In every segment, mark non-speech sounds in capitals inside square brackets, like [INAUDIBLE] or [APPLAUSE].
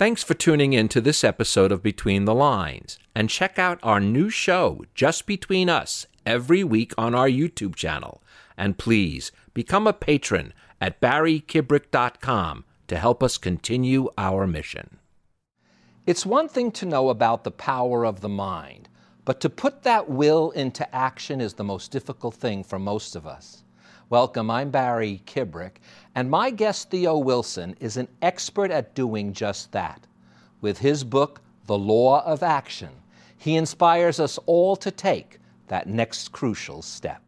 Thanks for tuning in to this episode of Between the Lines. And check out our new show, Just Between Us, every week on our YouTube channel. And please become a patron at barrykibrick.com to help us continue our mission. It's one thing to know about the power of the mind, but to put that will into action is the most difficult thing for most of us. Welcome, I'm Barry Kibrick, and my guest Theo Wilson is an expert at doing just that. With his book, The Law of Action, he inspires us all to take that next crucial step.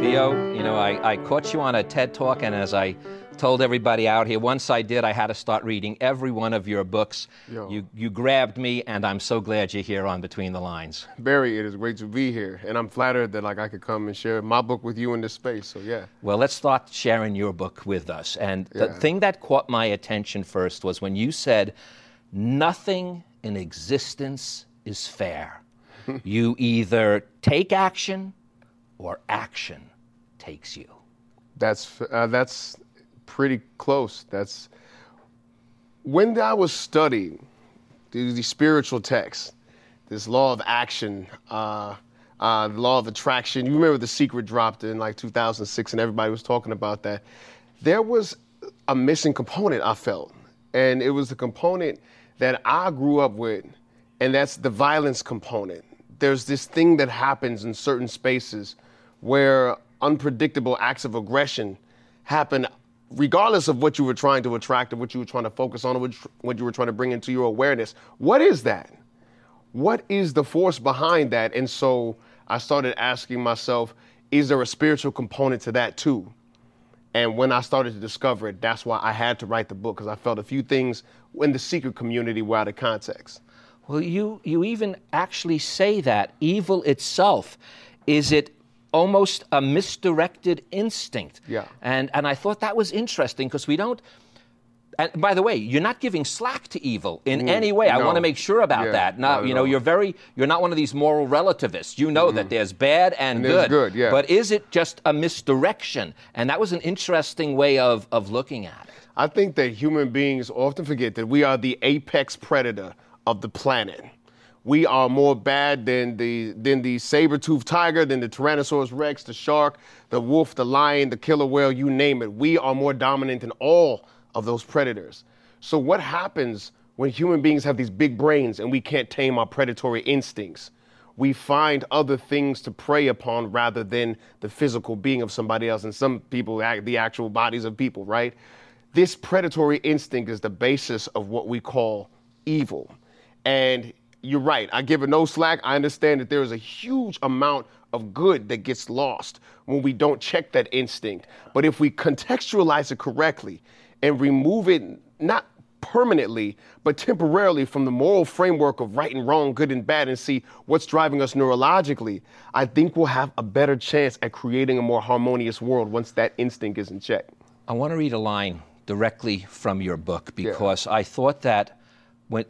Theo, you know, I, I caught you on a TED Talk, and as I told everybody out here, once I did, I had to start reading every one of your books. Yo. You, you grabbed me, and I'm so glad you're here on Between the Lines. Barry, it is great to be here, and I'm flattered that like I could come and share my book with you in this space. So yeah, Well, let's start sharing your book with us. And the Yeah. thing that caught my attention first was when you said, Nothing in existence is fair. [LAUGHS] you either take action or action takes you. that's uh, that's pretty close. That's when I was studying the, spiritual text, this law of action, uh, uh, the law of attraction. You remember the secret dropped in like 2006, and everybody was talking about that. There was a missing component I felt, and it was the component that I grew up with, and that's the violence component. There's this thing that happens in certain spaces where unpredictable acts of aggression happen regardless of what you were trying to attract or what you were trying to focus on or what- you were trying to bring into your awareness. What is that? What is the force behind that? And so I started asking myself, is there a spiritual component to that too? And when I started to discover it, that's why I had to write the book because I felt a few things in the secret community were out of context. Well, you, you even actually say that evil itself is it almost a misdirected instinct. Yeah. And, and I thought that was interesting because we don't. And by the way, you're not giving slack to evil in any way. No. I Mm, want to make sure about Yeah, that. Now, not you know, all. you're very, you're not one of these moral relativists. You know that there's bad and, And good. good, yeah. But is it just a misdirection? And that was an interesting way of, of looking at it. I think that human beings often forget that we are the apex predator of the planet. We are more bad than the than the saber-toothed tiger, than the Tyrannosaurus Rex, the shark, the wolf, the lion, the killer whale, you name it. We are more dominant than all of those predators. So what happens when human beings have these big brains and we can't tame our predatory instincts? we find other things to prey upon rather than the physical being of somebody else and some people the actual bodies of people right this predatory instinct is the basis of what we call evil and you're right. I give it no slack. I understand that there is a huge amount of good that gets lost when we don't check that instinct. But if we contextualize it correctly and remove it not permanently, but temporarily from the moral framework of right and wrong, good and bad, and see what's driving us neurologically, I think we'll have a better chance at creating a more harmonious world once that instinct is in check. I want to read a line directly from your book because I thought that when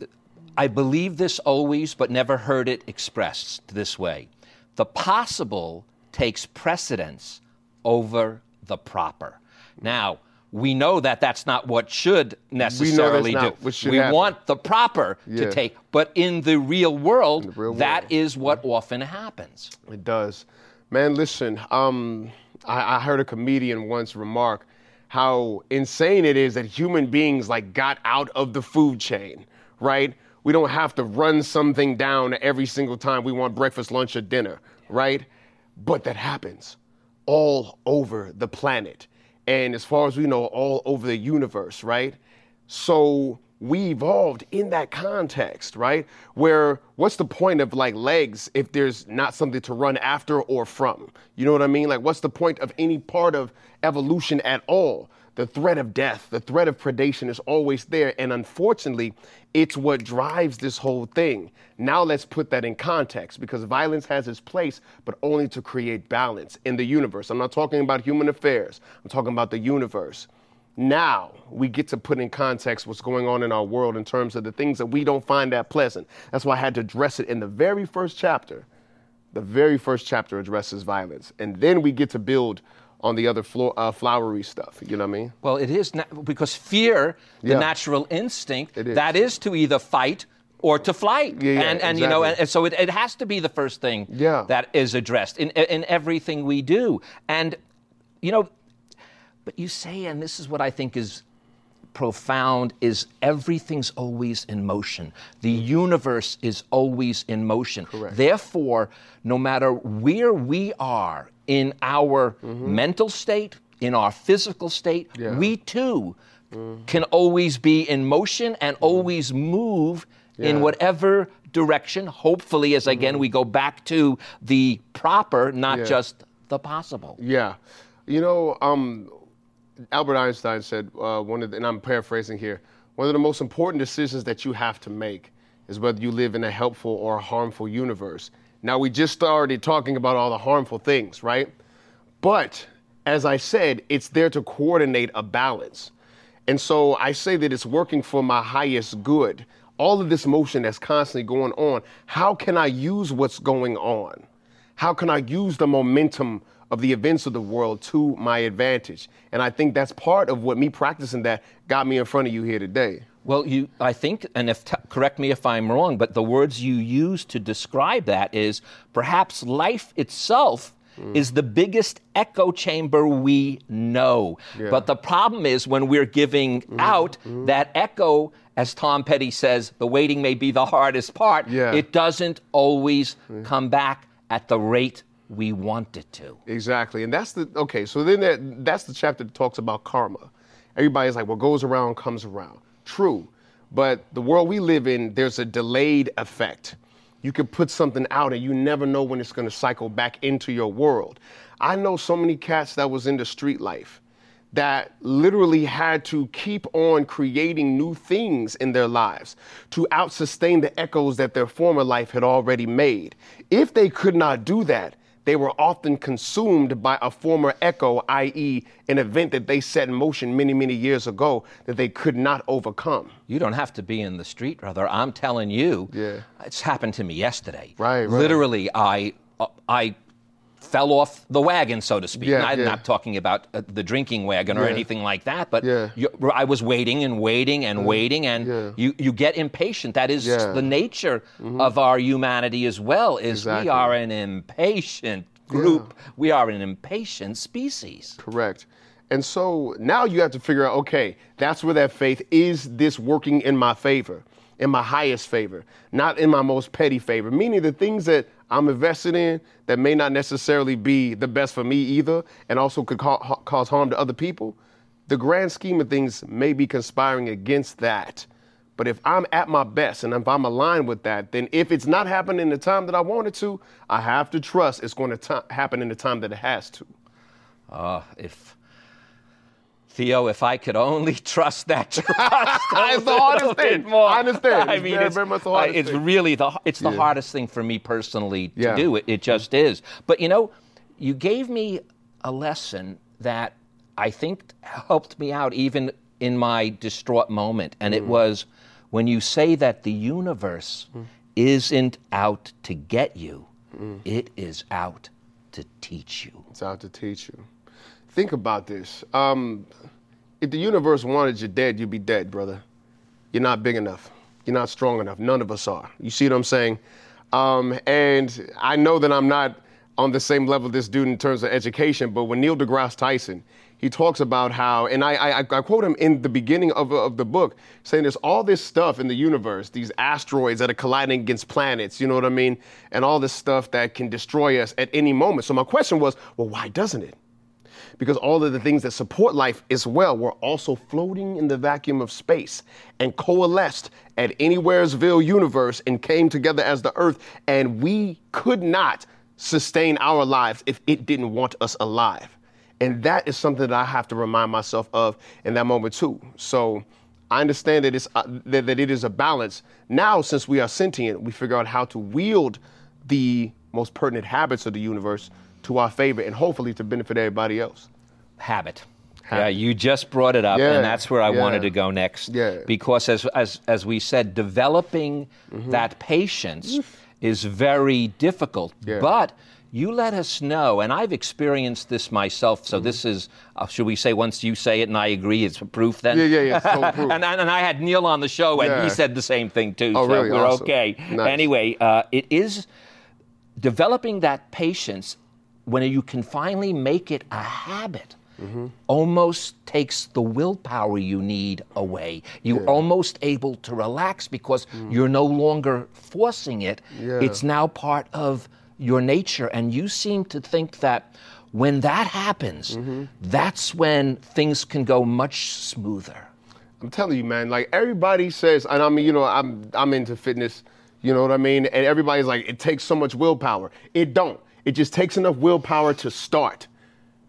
I believe this always, but never heard it expressed this way. The possible takes precedence over the proper. Now, we know that that's not what should necessarily not do. what should we happen. want the proper to take, but in the real world, real that world. is what often happens. It does. Man, listen, um, I, I heard a comedian once remark how insane it is that human beings like got out of the food chain, right? We don't have to run something down every single time we want breakfast, lunch, or dinner, right? But that happens all over the planet. And as far as we know, all over the universe, right? So we evolved in that context, right? Where what's the point of like legs if there's not something to run after or from? You know what I mean? Like, what's the point of any part of evolution at all? The threat of death, the threat of predation is always there. And unfortunately, it's what drives this whole thing. Now let's put that in context because violence has its place, but only to create balance in the universe. I'm not talking about human affairs, I'm talking about the universe. Now we get to put in context what's going on in our world in terms of the things that we don't find that pleasant. That's why I had to address it in the very first chapter. The very first chapter addresses violence. And then we get to build on the other flo- uh, flowery stuff. You know what I mean? Well, it is na- because fear, the natural instinct, is. that is to either fight or to flight. Yeah, yeah, and and you know, and, and so it, it has to be the first thing Yeah. that is addressed in in everything we do. And you know, but you say, and this is what I think is profound is everything's always in motion. The universe is always in motion. Correct. Therefore, no matter where we are in our mental state, in our physical state, Yeah. Mm-hmm. we too can always be in motion and always move in whatever direction. Hopefully, as again we go back to the proper, not Yeah. just the possible. Yeah. You know, um, Albert Einstein said, uh, one of the, and I'm paraphrasing here, one of the most important decisions that you have to make is whether you live in a helpful or a harmful universe. Now, we just started talking about all the harmful things, right? But as I said, it's there to coordinate a balance. And so I say that it's working for my highest good. All of this motion that's constantly going on, how can I use what's going on? How can I use the momentum of the events of the world to my advantage? And I think that's part of what me practicing that got me in front of you here today. Well, you, I think, and if t- correct me if I'm wrong, but the words you use to describe that is perhaps life itself hmm. is the biggest echo chamber we know. But the problem is when we're giving mm-hmm. out mm-hmm. that echo, as Tom Petty says, the waiting may be the hardest part. Yeah. It doesn't always come back at the rate we want it to. Exactly, and that's the okay. So then that, that's the chapter that talks about karma. Everybody's like, "What goes around comes around." True, but the world we live in, there's a delayed effect. You can put something out, and you never know when it's going to cycle back into your world. I know so many cats that was in the street life that literally had to keep on creating new things in their lives to outsustain the echoes that their former life had already made. If they could not do that, they were often consumed by a former echo, i.e., an event that they set in motion many, many years ago that they could not overcome. You don't have to be in the street, brother. I'm telling you. Yeah. It's happened to me yesterday. Right, right. Literally, I uh, I fell off the wagon, so to speak. Yeah, I'm yeah. not talking about uh, the drinking wagon or Yeah. anything like that, but Yeah. you, I was waiting and waiting and waiting, and you, you get impatient. That is. Mm-hmm. the nature of our humanity as well. Is Exactly. we are an impatient group. We are an impatient species. Correct. And so now you have to figure out okay, that's where that faith is this working in my favor, in my highest favor, not in my most petty favor, meaning the things that I'm invested in that may not necessarily be the best for me either and also could ca- cause harm to other people. The grand scheme of things may be conspiring against that. But if I'm at my best and if I'm aligned with that, then if it's not happening in the time that I want it to, I have to trust it's going to ti- happen in the time that it has to. Uh, if Theo, if I could only [LAUGHS] trust that [LAUGHS] trust a It's the hardest thing. more. I understand. I mean, it's, very much the uh, hardest it's really the it's the Yeah. hardest thing for me personally to Yeah. do. It it just is. But you know, you gave me a lesson that I think helped me out even in my distraught moment, and Mm. it was when you say that the universe Mm. isn't out to get you, it is out to teach you. It's out to teach you. Think about this. Um, if the universe wanted you dead, you'd be dead, brother. You're not big enough. You're not strong enough. None of us are. You see what I'm saying? Um, and I know that I'm not on the same level this dude in terms of education, but when Neil deGrasse Tyson, he talks about how, and I, I, I quote him in the beginning of, of the book, saying there's all this stuff in the universe, these asteroids that are colliding against planets, you know what I mean? And all this stuff that can destroy us at any moment. So my question was, well, why doesn't it? Because all of the things that support life as well were also floating in the vacuum of space and coalesced at anywheresville universe and came together as the earth and we could not sustain our lives if it didn't want us alive. And that is something that i have to remind myself of in that moment too. So i understand that it's uh, that, that it is a balance. Now since we are sentient we figure out how to wield the most pertinent habits of the universe to our favor and hopefully to benefit everybody else. habit. Habit. Yeah, you just brought it up, Yeah, and that's where I yeah. wanted to go next. Yeah. Because as as as we said, developing Mm-hmm. that patience is very difficult. Yeah. But you let us know, and I've experienced this myself. So this is, uh, should we say, once you say it and I agree, it's proof then? Yeah, yeah, yeah, it's total [LAUGHS] proof. and, and and I had Neil on the show, and Yeah. he said the same thing too. Oh, so really? we're Awesome. okay. Nice. Anyway, uh, it is developing that patience when you can finally make it a habit. Mm-hmm. Almost takes the willpower you need away. You're almost able to relax because you're no longer forcing it. Mm. Yeah. It's now part of your nature. And you seem to think that when that happens, Mm-hmm. that's when things can go much smoother. I'm telling you, man. Like everybody says, and I mean, you know, I'm I'm into fitness. You know what I mean? And everybody's like, it takes so much willpower. It don't. It just takes enough willpower to start,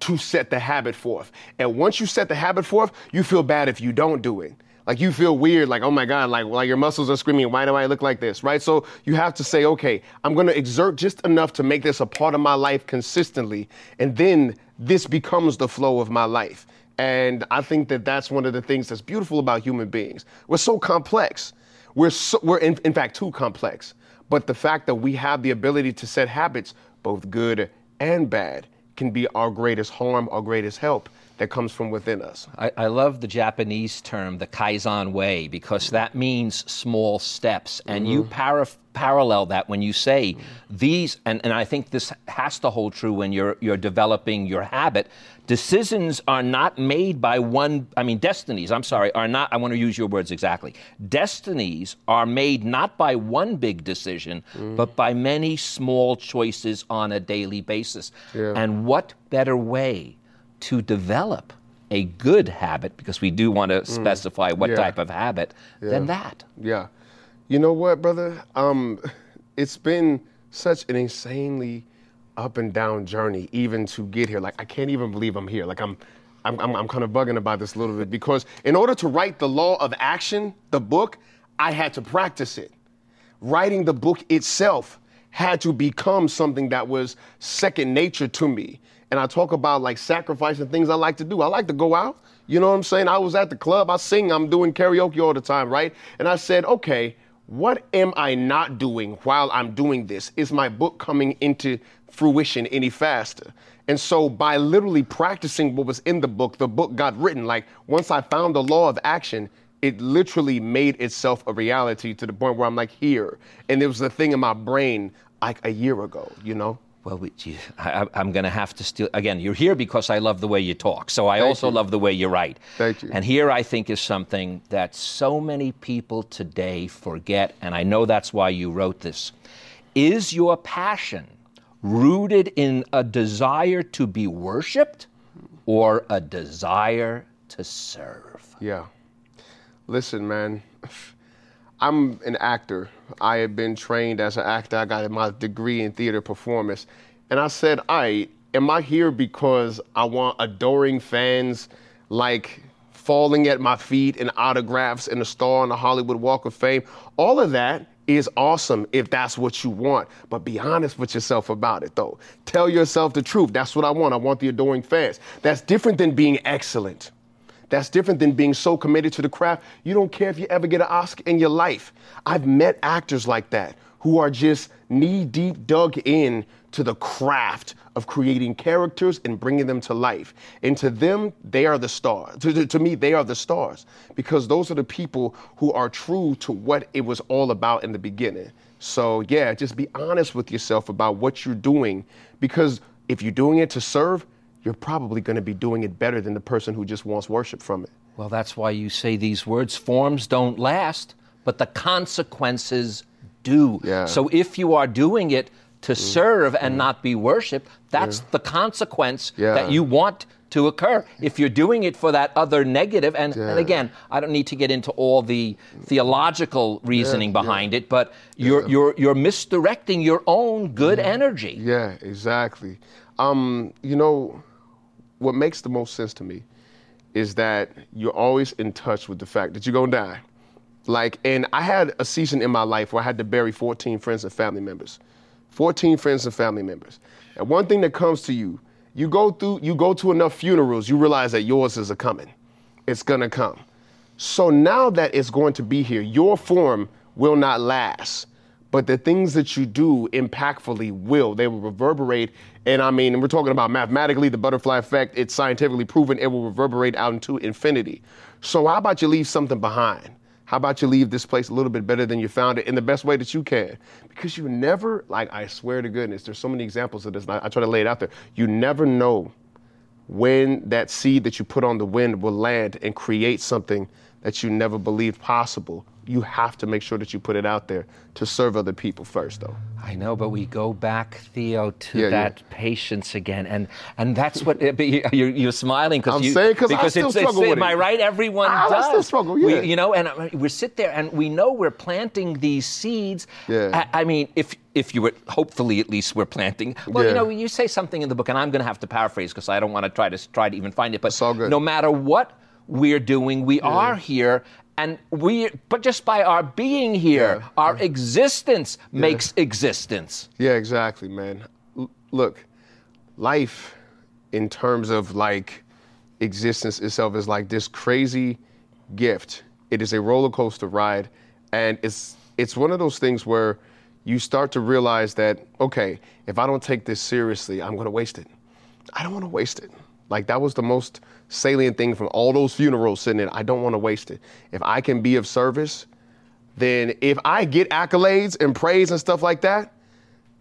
to set the habit forth. And once you set the habit forth, you feel bad if you don't do it. Like you feel weird, like oh my god, like like your muscles are screaming, why do I look like this, right? So you have to say, okay, I'm gonna exert just enough to make this a part of my life consistently, and then this becomes the flow of my life. And I think that that's one of the things that's beautiful about human beings. We're so complex. We're so, we're in, in fact too complex. But the fact that we have the ability to set habits, both good and bad, can be our greatest harm, our greatest help that comes from within us. I, I love the Japanese term, the Kaizen way, because that means small steps. And you mm-hmm. para- parallel that when you say these, and, and I think this has to hold true when you're, you're developing your habit. Decisions are not made by one, I mean, destinies, I'm sorry, are not, I want to use your words exactly. Destinies are made not by one big decision, mm. but by many small choices on a daily basis. Yeah. And what better way to develop a good habit, because we do want to specify what Yeah. type of habit, than that. Yeah. You know what, brother? Um, it's been such an insanely up and down journey even to get here. Like I can't even believe I'm here. Like I'm I'm, I'm, I'm kind of bugging about this a little bit because in order to write the law of action, the book, I had to practice it. Writing the book itself had to become something that was second nature to me. And I talk about like sacrificing things I like to do. I like to go out. You know what I'm saying? I was at the club, I sing, I'm doing karaoke all the time, right? And I said, okay, what am I not doing while I'm doing this? Is my book coming into fruition any faster? And so by literally practicing what was in the book, the book got written. Like once I found the law of action, it literally made itself a reality to the point where I'm like here. And it was a thing in my brain like a year ago, you know? Well, we, I, I'm going to have to still. Again, you're here because I love the way you talk. So I also you. love the way you write. Thank you. And here I think is something that so many people today forget, and I know that's why you wrote this. Is your passion rooted in a desire to be worshiped or a desire to serve? Yeah. Listen, man. I'm an actor. I have been trained as an actor. I got my degree in theater performance. And I said, right, am I here because I want adoring fans like falling at my feet and autographs and a star on the Hollywood Walk of Fame? All of that is awesome if that's what you want. But be honest with yourself about it, though. Tell yourself the truth. That's what I want. I want the adoring fans. That's different than being excellent. That's different than being so committed to the craft. You don't care if you ever get an Oscar in your life. I've met actors like that who are just knee deep dug in to the craft of creating characters and bringing them to life. And to them, they are the stars. To, to, to me, they are the stars because those are the people who are true to what it was all about in the beginning. So, yeah, just be honest with yourself about what you're doing because if you're doing it to serve, you're probably going to be doing it better than the person who just wants worship from it. Well, that's why you say these words forms don't last, but the consequences do. Yeah. So if you are doing it to mm. serve and mm. not be worshiped, that's the consequence Yeah. that you want to occur. If you're doing it for that other negative, and, and again, I don't need to get into all the theological reasoning behind it, but you're, you're, you're misdirecting your own good mm. energy. Yeah, exactly. Um, you know, what makes the most sense to me is that you're always in touch with the fact that you're gonna die. Like, and I had a season in my life where I had to bury 14 friends and family members. 14 friends and family members. And one thing that comes to you, you go through, you go to enough funerals, you realize that yours is a coming. It's gonna come. So now that it's going to be here, your form will not last, but the things that you do impactfully will. They will reverberate. And I mean, we're talking about mathematically, the butterfly effect, it's scientifically proven it will reverberate out into infinity. So, how about you leave something behind? How about you leave this place a little bit better than you found it in the best way that you can? Because you never, like, I swear to goodness, there's so many examples of this, and I, I try to lay it out there. You never know when that seed that you put on the wind will land and create something that you never believed possible you have to make sure that you put it out there to serve other people first, though. I know, but we go back, Theo, to yeah, that yeah. patience again, and and that's what [LAUGHS] you're, you're smiling because you saying because I still it's, struggle it's, with am it. I right? Everyone I, does. I still struggle, yeah. We, you know, and uh, we sit there and we know we're planting these seeds. Yeah. I, I mean, if if you were hopefully at least we're planting. Well, yeah. you know, you say something in the book, and I'm going to have to paraphrase because I don't want to try to try to even find it. But no matter what we're doing, we yeah. are here and we but just by our being here yeah. our existence yeah. makes existence yeah exactly man L- look life in terms of like existence itself is like this crazy gift it is a roller coaster ride and it's it's one of those things where you start to realize that okay if i don't take this seriously i'm going to waste it i don't want to waste it like that was the most salient thing from all those funerals sitting in. I don't want to waste it. If I can be of service, then if I get accolades and praise and stuff like that,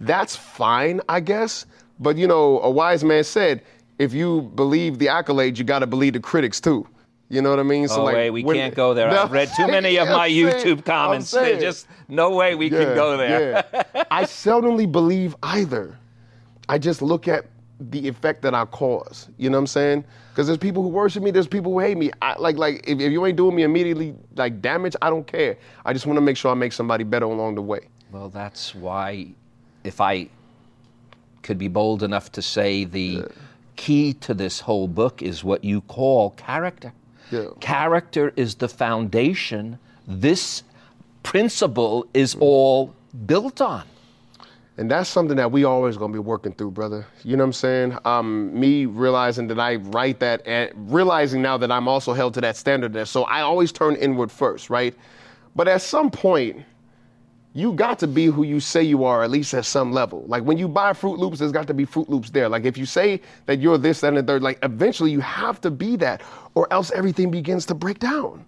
that's fine, I guess. But you know, a wise man said, if you believe the accolades, you got to believe the critics too. You know what I mean? So oh, like, wait, we when, can't go there. [LAUGHS] No, I've read too many of [LAUGHS] my saying, YouTube comments. There's just no way we yeah, can go there. yeah. [LAUGHS] I seldomly believe either. I just look at the effect that I cause. You know what I'm saying? Because there's people who worship me, there's people who hate me. I, like, like if, if you ain't doing me immediately like damage, I don't care. I just want to make sure I make somebody better along the way. Well, that's why, if I could be bold enough to say the yeah. key to this whole book is what you call character. Yeah. Character is the foundation. This principle is all built on. And that's something that we always gonna be working through, brother. You know what I'm saying? Um, me realizing that I write that and realizing now that I'm also held to that standard there. So I always turn inward first, right? But at some point, you got to be who you say you are, at least at some level. Like when you buy Froot Loops, there's got to be Froot Loops there. Like if you say that you're this, that, and the third, like eventually you have to be that, or else everything begins to break down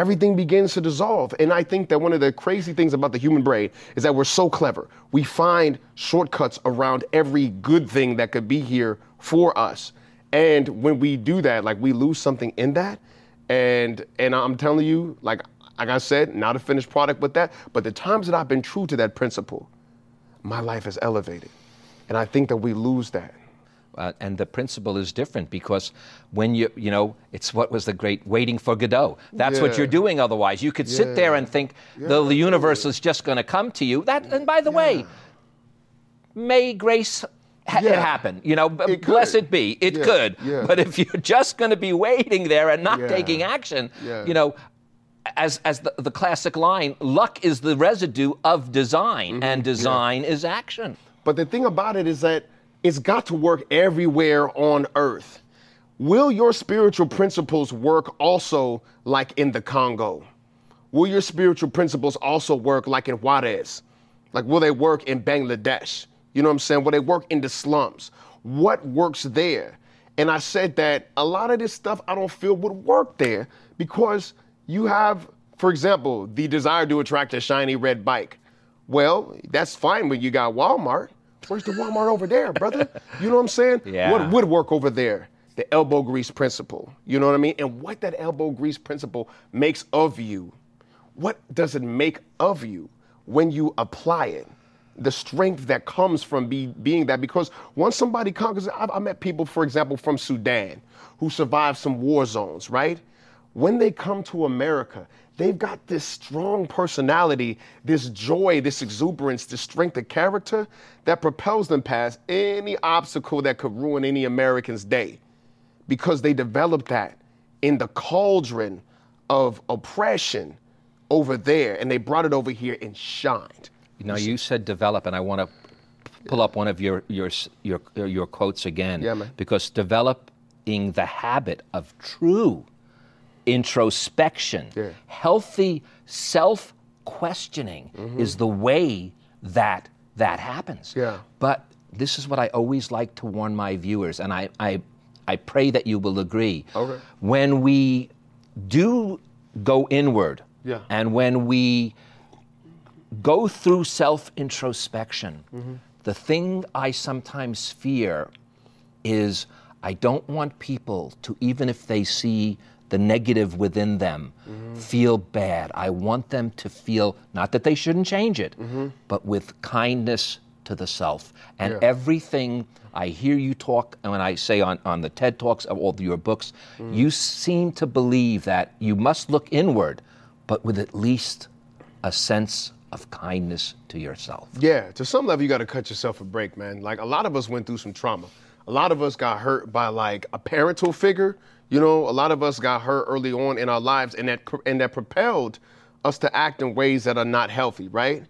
everything begins to dissolve. And I think that one of the crazy things about the human brain is that we're so clever. We find shortcuts around every good thing that could be here for us. And when we do that, like we lose something in that. And and I'm telling you, like like I said, not a finished product with that, but the times that I've been true to that principle, my life has elevated. And I think that we lose that. Uh, and the principle is different because when you, you know, it's what was the great waiting for Godot. That's yeah. what you're doing otherwise. You could yeah. sit there and think yeah, the, the universe is just going to come to you. That, and by the way, may grace ha- it happen. You know, it bless it be. It could. But if you're just going to be waiting there and not taking action, you know, as, as the, the classic line, luck is the residue of design, mm-hmm. and design is action. But the thing about it is that it's got to work everywhere on earth. Will your spiritual principles work also like in the Congo? Will your spiritual principles also work like in Juarez? Like, will they work in Bangladesh? You know what I'm saying? Will they work in the slums? What works there? And I said that a lot of this stuff I don't feel would work there because you have, for example, the desire to attract a shiny red bike. Well, that's fine when you got Walmart. Where's the Walmart over there, brother? You know what I'm saying? Yeah. What would work over there? The elbow grease principle. You know what I mean? And what that elbow grease principle makes of you. What does it make of you when you apply it? The strength that comes from be, being that. Because once somebody conquers, I've, I met people, for example, from Sudan who survived some war zones, right? When they come to America, they've got this strong personality, this joy, this exuberance, this strength of character that propels them past any obstacle that could ruin any American's day because they developed that in the cauldron of oppression over there and they brought it over here and shined. Now you said develop and I want to pull up one of your your your your quotes again yeah, man. because developing the habit of true introspection, yeah. healthy self questioning mm-hmm. is the way that that happens. Yeah. But this is what I always like to warn my viewers, and I, I, I pray that you will agree. Okay. When we do go inward, Yeah. and when we go through self introspection, Mm-hmm. the thing I sometimes fear is I don't want people to, even if they see the negative within them, Mm-hmm. feel bad. I want them to feel, not that they shouldn't change it, but with kindness to the self. And Mm-hmm. Yeah. everything I hear you talk, and when I say on, on the TED Talks of all your books, Mm-hmm. you seem to believe that you must look inward, but with at least a sense of kindness to yourself. Yeah, to some level, you got to cut yourself a break, man. Like a lot of us went through some trauma. A lot of us got hurt by like a parental figure. You know, a lot of us got hurt early on in our lives, and that and that propelled us to act in ways that are not healthy, right?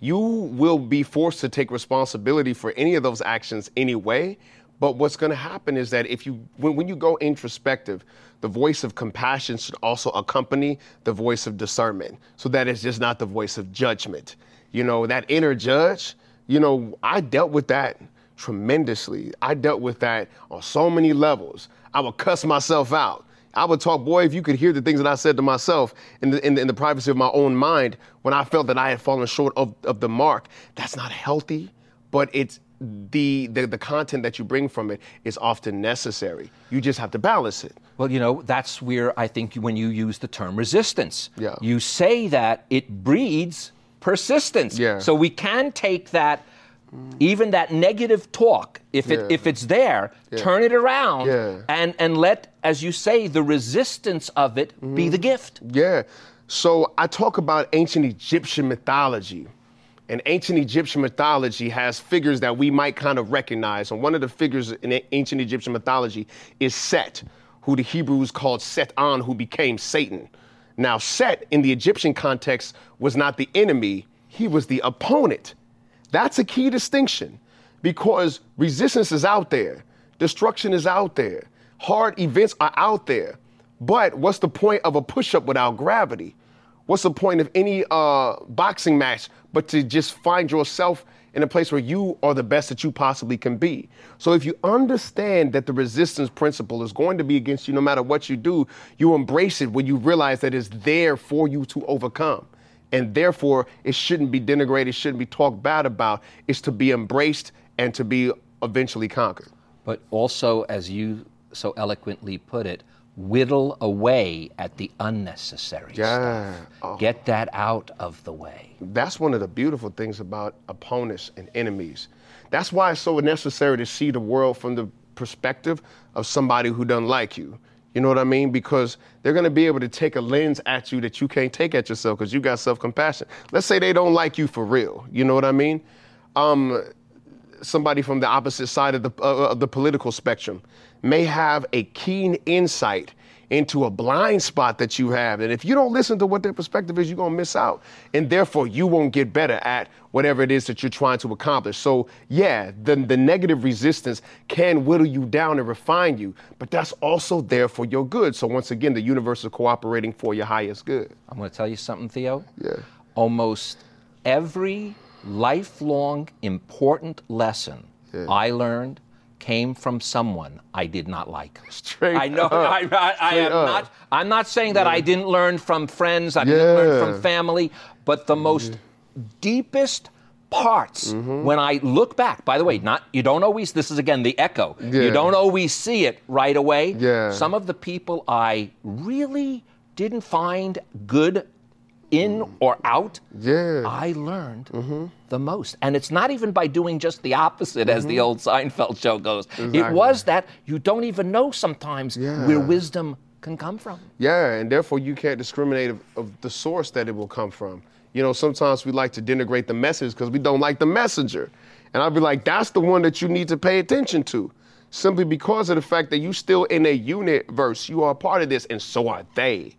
You will be forced to take responsibility for any of those actions anyway. But what's going to happen is that if you, when, when you go introspective, the voice of compassion should also accompany the voice of discernment. So that it's just not the voice of judgment. You know, that inner judge, you know, I dealt with that tremendously. I dealt with that on so many levels. I would cuss myself out. I would talk, boy, if you could hear the things that I said to myself in the, in the, in the privacy of my own mind when I felt that I had fallen short of, of the mark, that's not healthy, but it's the, the, the content that you bring from it is often necessary. You just have to balance it. Well, you know, that's where I think when you use the term resistance, Yeah. you say that it breeds persistence. Yeah. So we can take that, even that negative talk, if it Yeah. if it's there, turn it around Yeah. and and let, as you say, the resistance of it be Mm-hmm. the gift. Yeah. So I talk about ancient Egyptian mythology. And ancient Egyptian mythology has figures that we might kind of recognize. And one of the figures in ancient Egyptian mythology is Set, who the Hebrews called Set An, who became Satan. Now, Set in the Egyptian context was not the enemy, he was the opponent. That's a key distinction because resistance is out there, destruction is out there, hard events are out there. But what's the point of a push up without gravity? What's the point of any uh, boxing match but to just find yourself in a place where you are the best that you possibly can be? So if you understand that the resistance principle is going to be against you no matter what you do, you embrace it when you realize that it's there for you to overcome. And therefore, it shouldn't be denigrated, it shouldn't be talked bad about. It's to be embraced and to be eventually conquered. But also, as you so eloquently put it, whittle away at the unnecessary Yeah. stuff. Oh. Get that out of the way. That's one of the beautiful things about opponents and enemies. That's why it's so necessary to see the world from the perspective of somebody who doesn't like you. You know what I mean? Because they're going to be able to take a lens at you that you can't take at yourself because you got self compassion. Let's say they don't like you for real. You know what I mean? Um, somebody from the opposite side of the, uh, of the political spectrum may have a keen insight into a blind spot that you have. And if you don't listen to what their perspective is, you're going to miss out. And therefore, you won't get better at whatever it is that you're trying to accomplish. So, yeah, the, the negative resistance can whittle you down and refine you, but that's also there for your good. So, once again, the universe is cooperating for your highest good. I'm going to tell you something, Theo. Yeah. Almost every lifelong important lesson I learned came from someone I did not like. [LAUGHS] Straight I know. up. I, I, I am up. not. I'm not saying that I didn't learn from friends. I didn't learn from family. But the most deepest parts, Mm-hmm. when I look back. By the way, not you don't always. This is again the echo. You don't always see it right away. Yeah. Some of the people I really didn't find good in or out. Yeah. I learned mm-hmm. the most. And it's not even by doing just the opposite, as the mm-hmm. old Seinfeld show goes. It was that you don't even know sometimes Yeah. where wisdom can come from. Yeah, and therefore you can't discriminate of, of the source that it will come from. You know, sometimes we like to denigrate the message because we don't like the messenger. And I'll be like, that's the one that you need to pay attention to. Simply because of the fact that you still in a universe, you are a part of this, and so are they.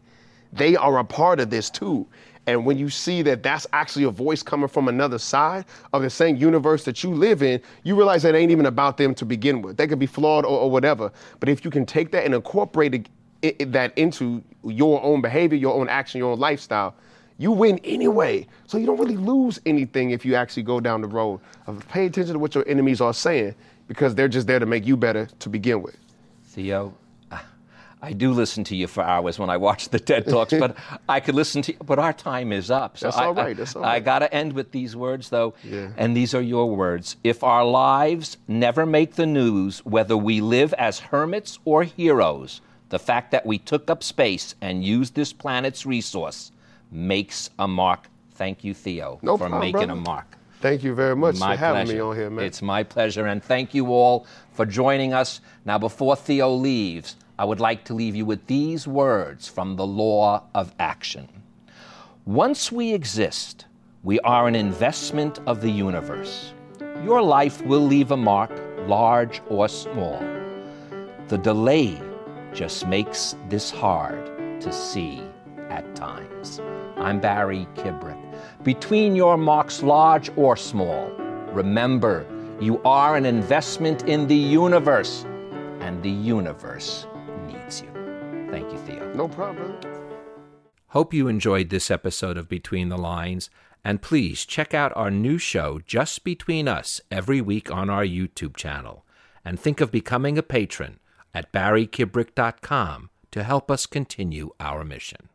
They are a part of this too. And when you see that that's actually a voice coming from another side of the same universe that you live in, you realize that ain't even about them to begin with. They could be flawed or, or whatever. But if you can take that and incorporate it, it- that into your own behavior, your own action, your own lifestyle, you win anyway. So you don't really lose anything if you actually go down the road of pay attention to what your enemies are saying because they're just there to make you better to begin with. Theo, I do listen to you for hours when I watch the TED Talks, but I could listen to you, but our time is up. So That's I, all right. That's all right. I, I got to end with these words, though, yeah. and these are your words. If our lives never make the news, whether we live as hermits or heroes, the fact that we took up space and used this planet's resource makes a mark. Thank you, Theo, no for problem, making brother. a mark. Thank you very much my for having pleasure. me on here, man. It's my pleasure, and thank you all for joining us. Now, before Theo leaves, I would like to leave you with these words from the law of action. Once we exist, we are an investment of the universe. Your life will leave a mark, large or small. The delay just makes this hard to see at times. I'm Barry Kibrick. Between your marks, large or small, remember you are an investment in the universe, and the universe. Thank you, Theo. No problem. Hope you enjoyed this episode of Between the Lines, and please check out our new show, Just Between Us, every week on our YouTube channel. And think of becoming a patron at barrykibrick.com to help us continue our mission.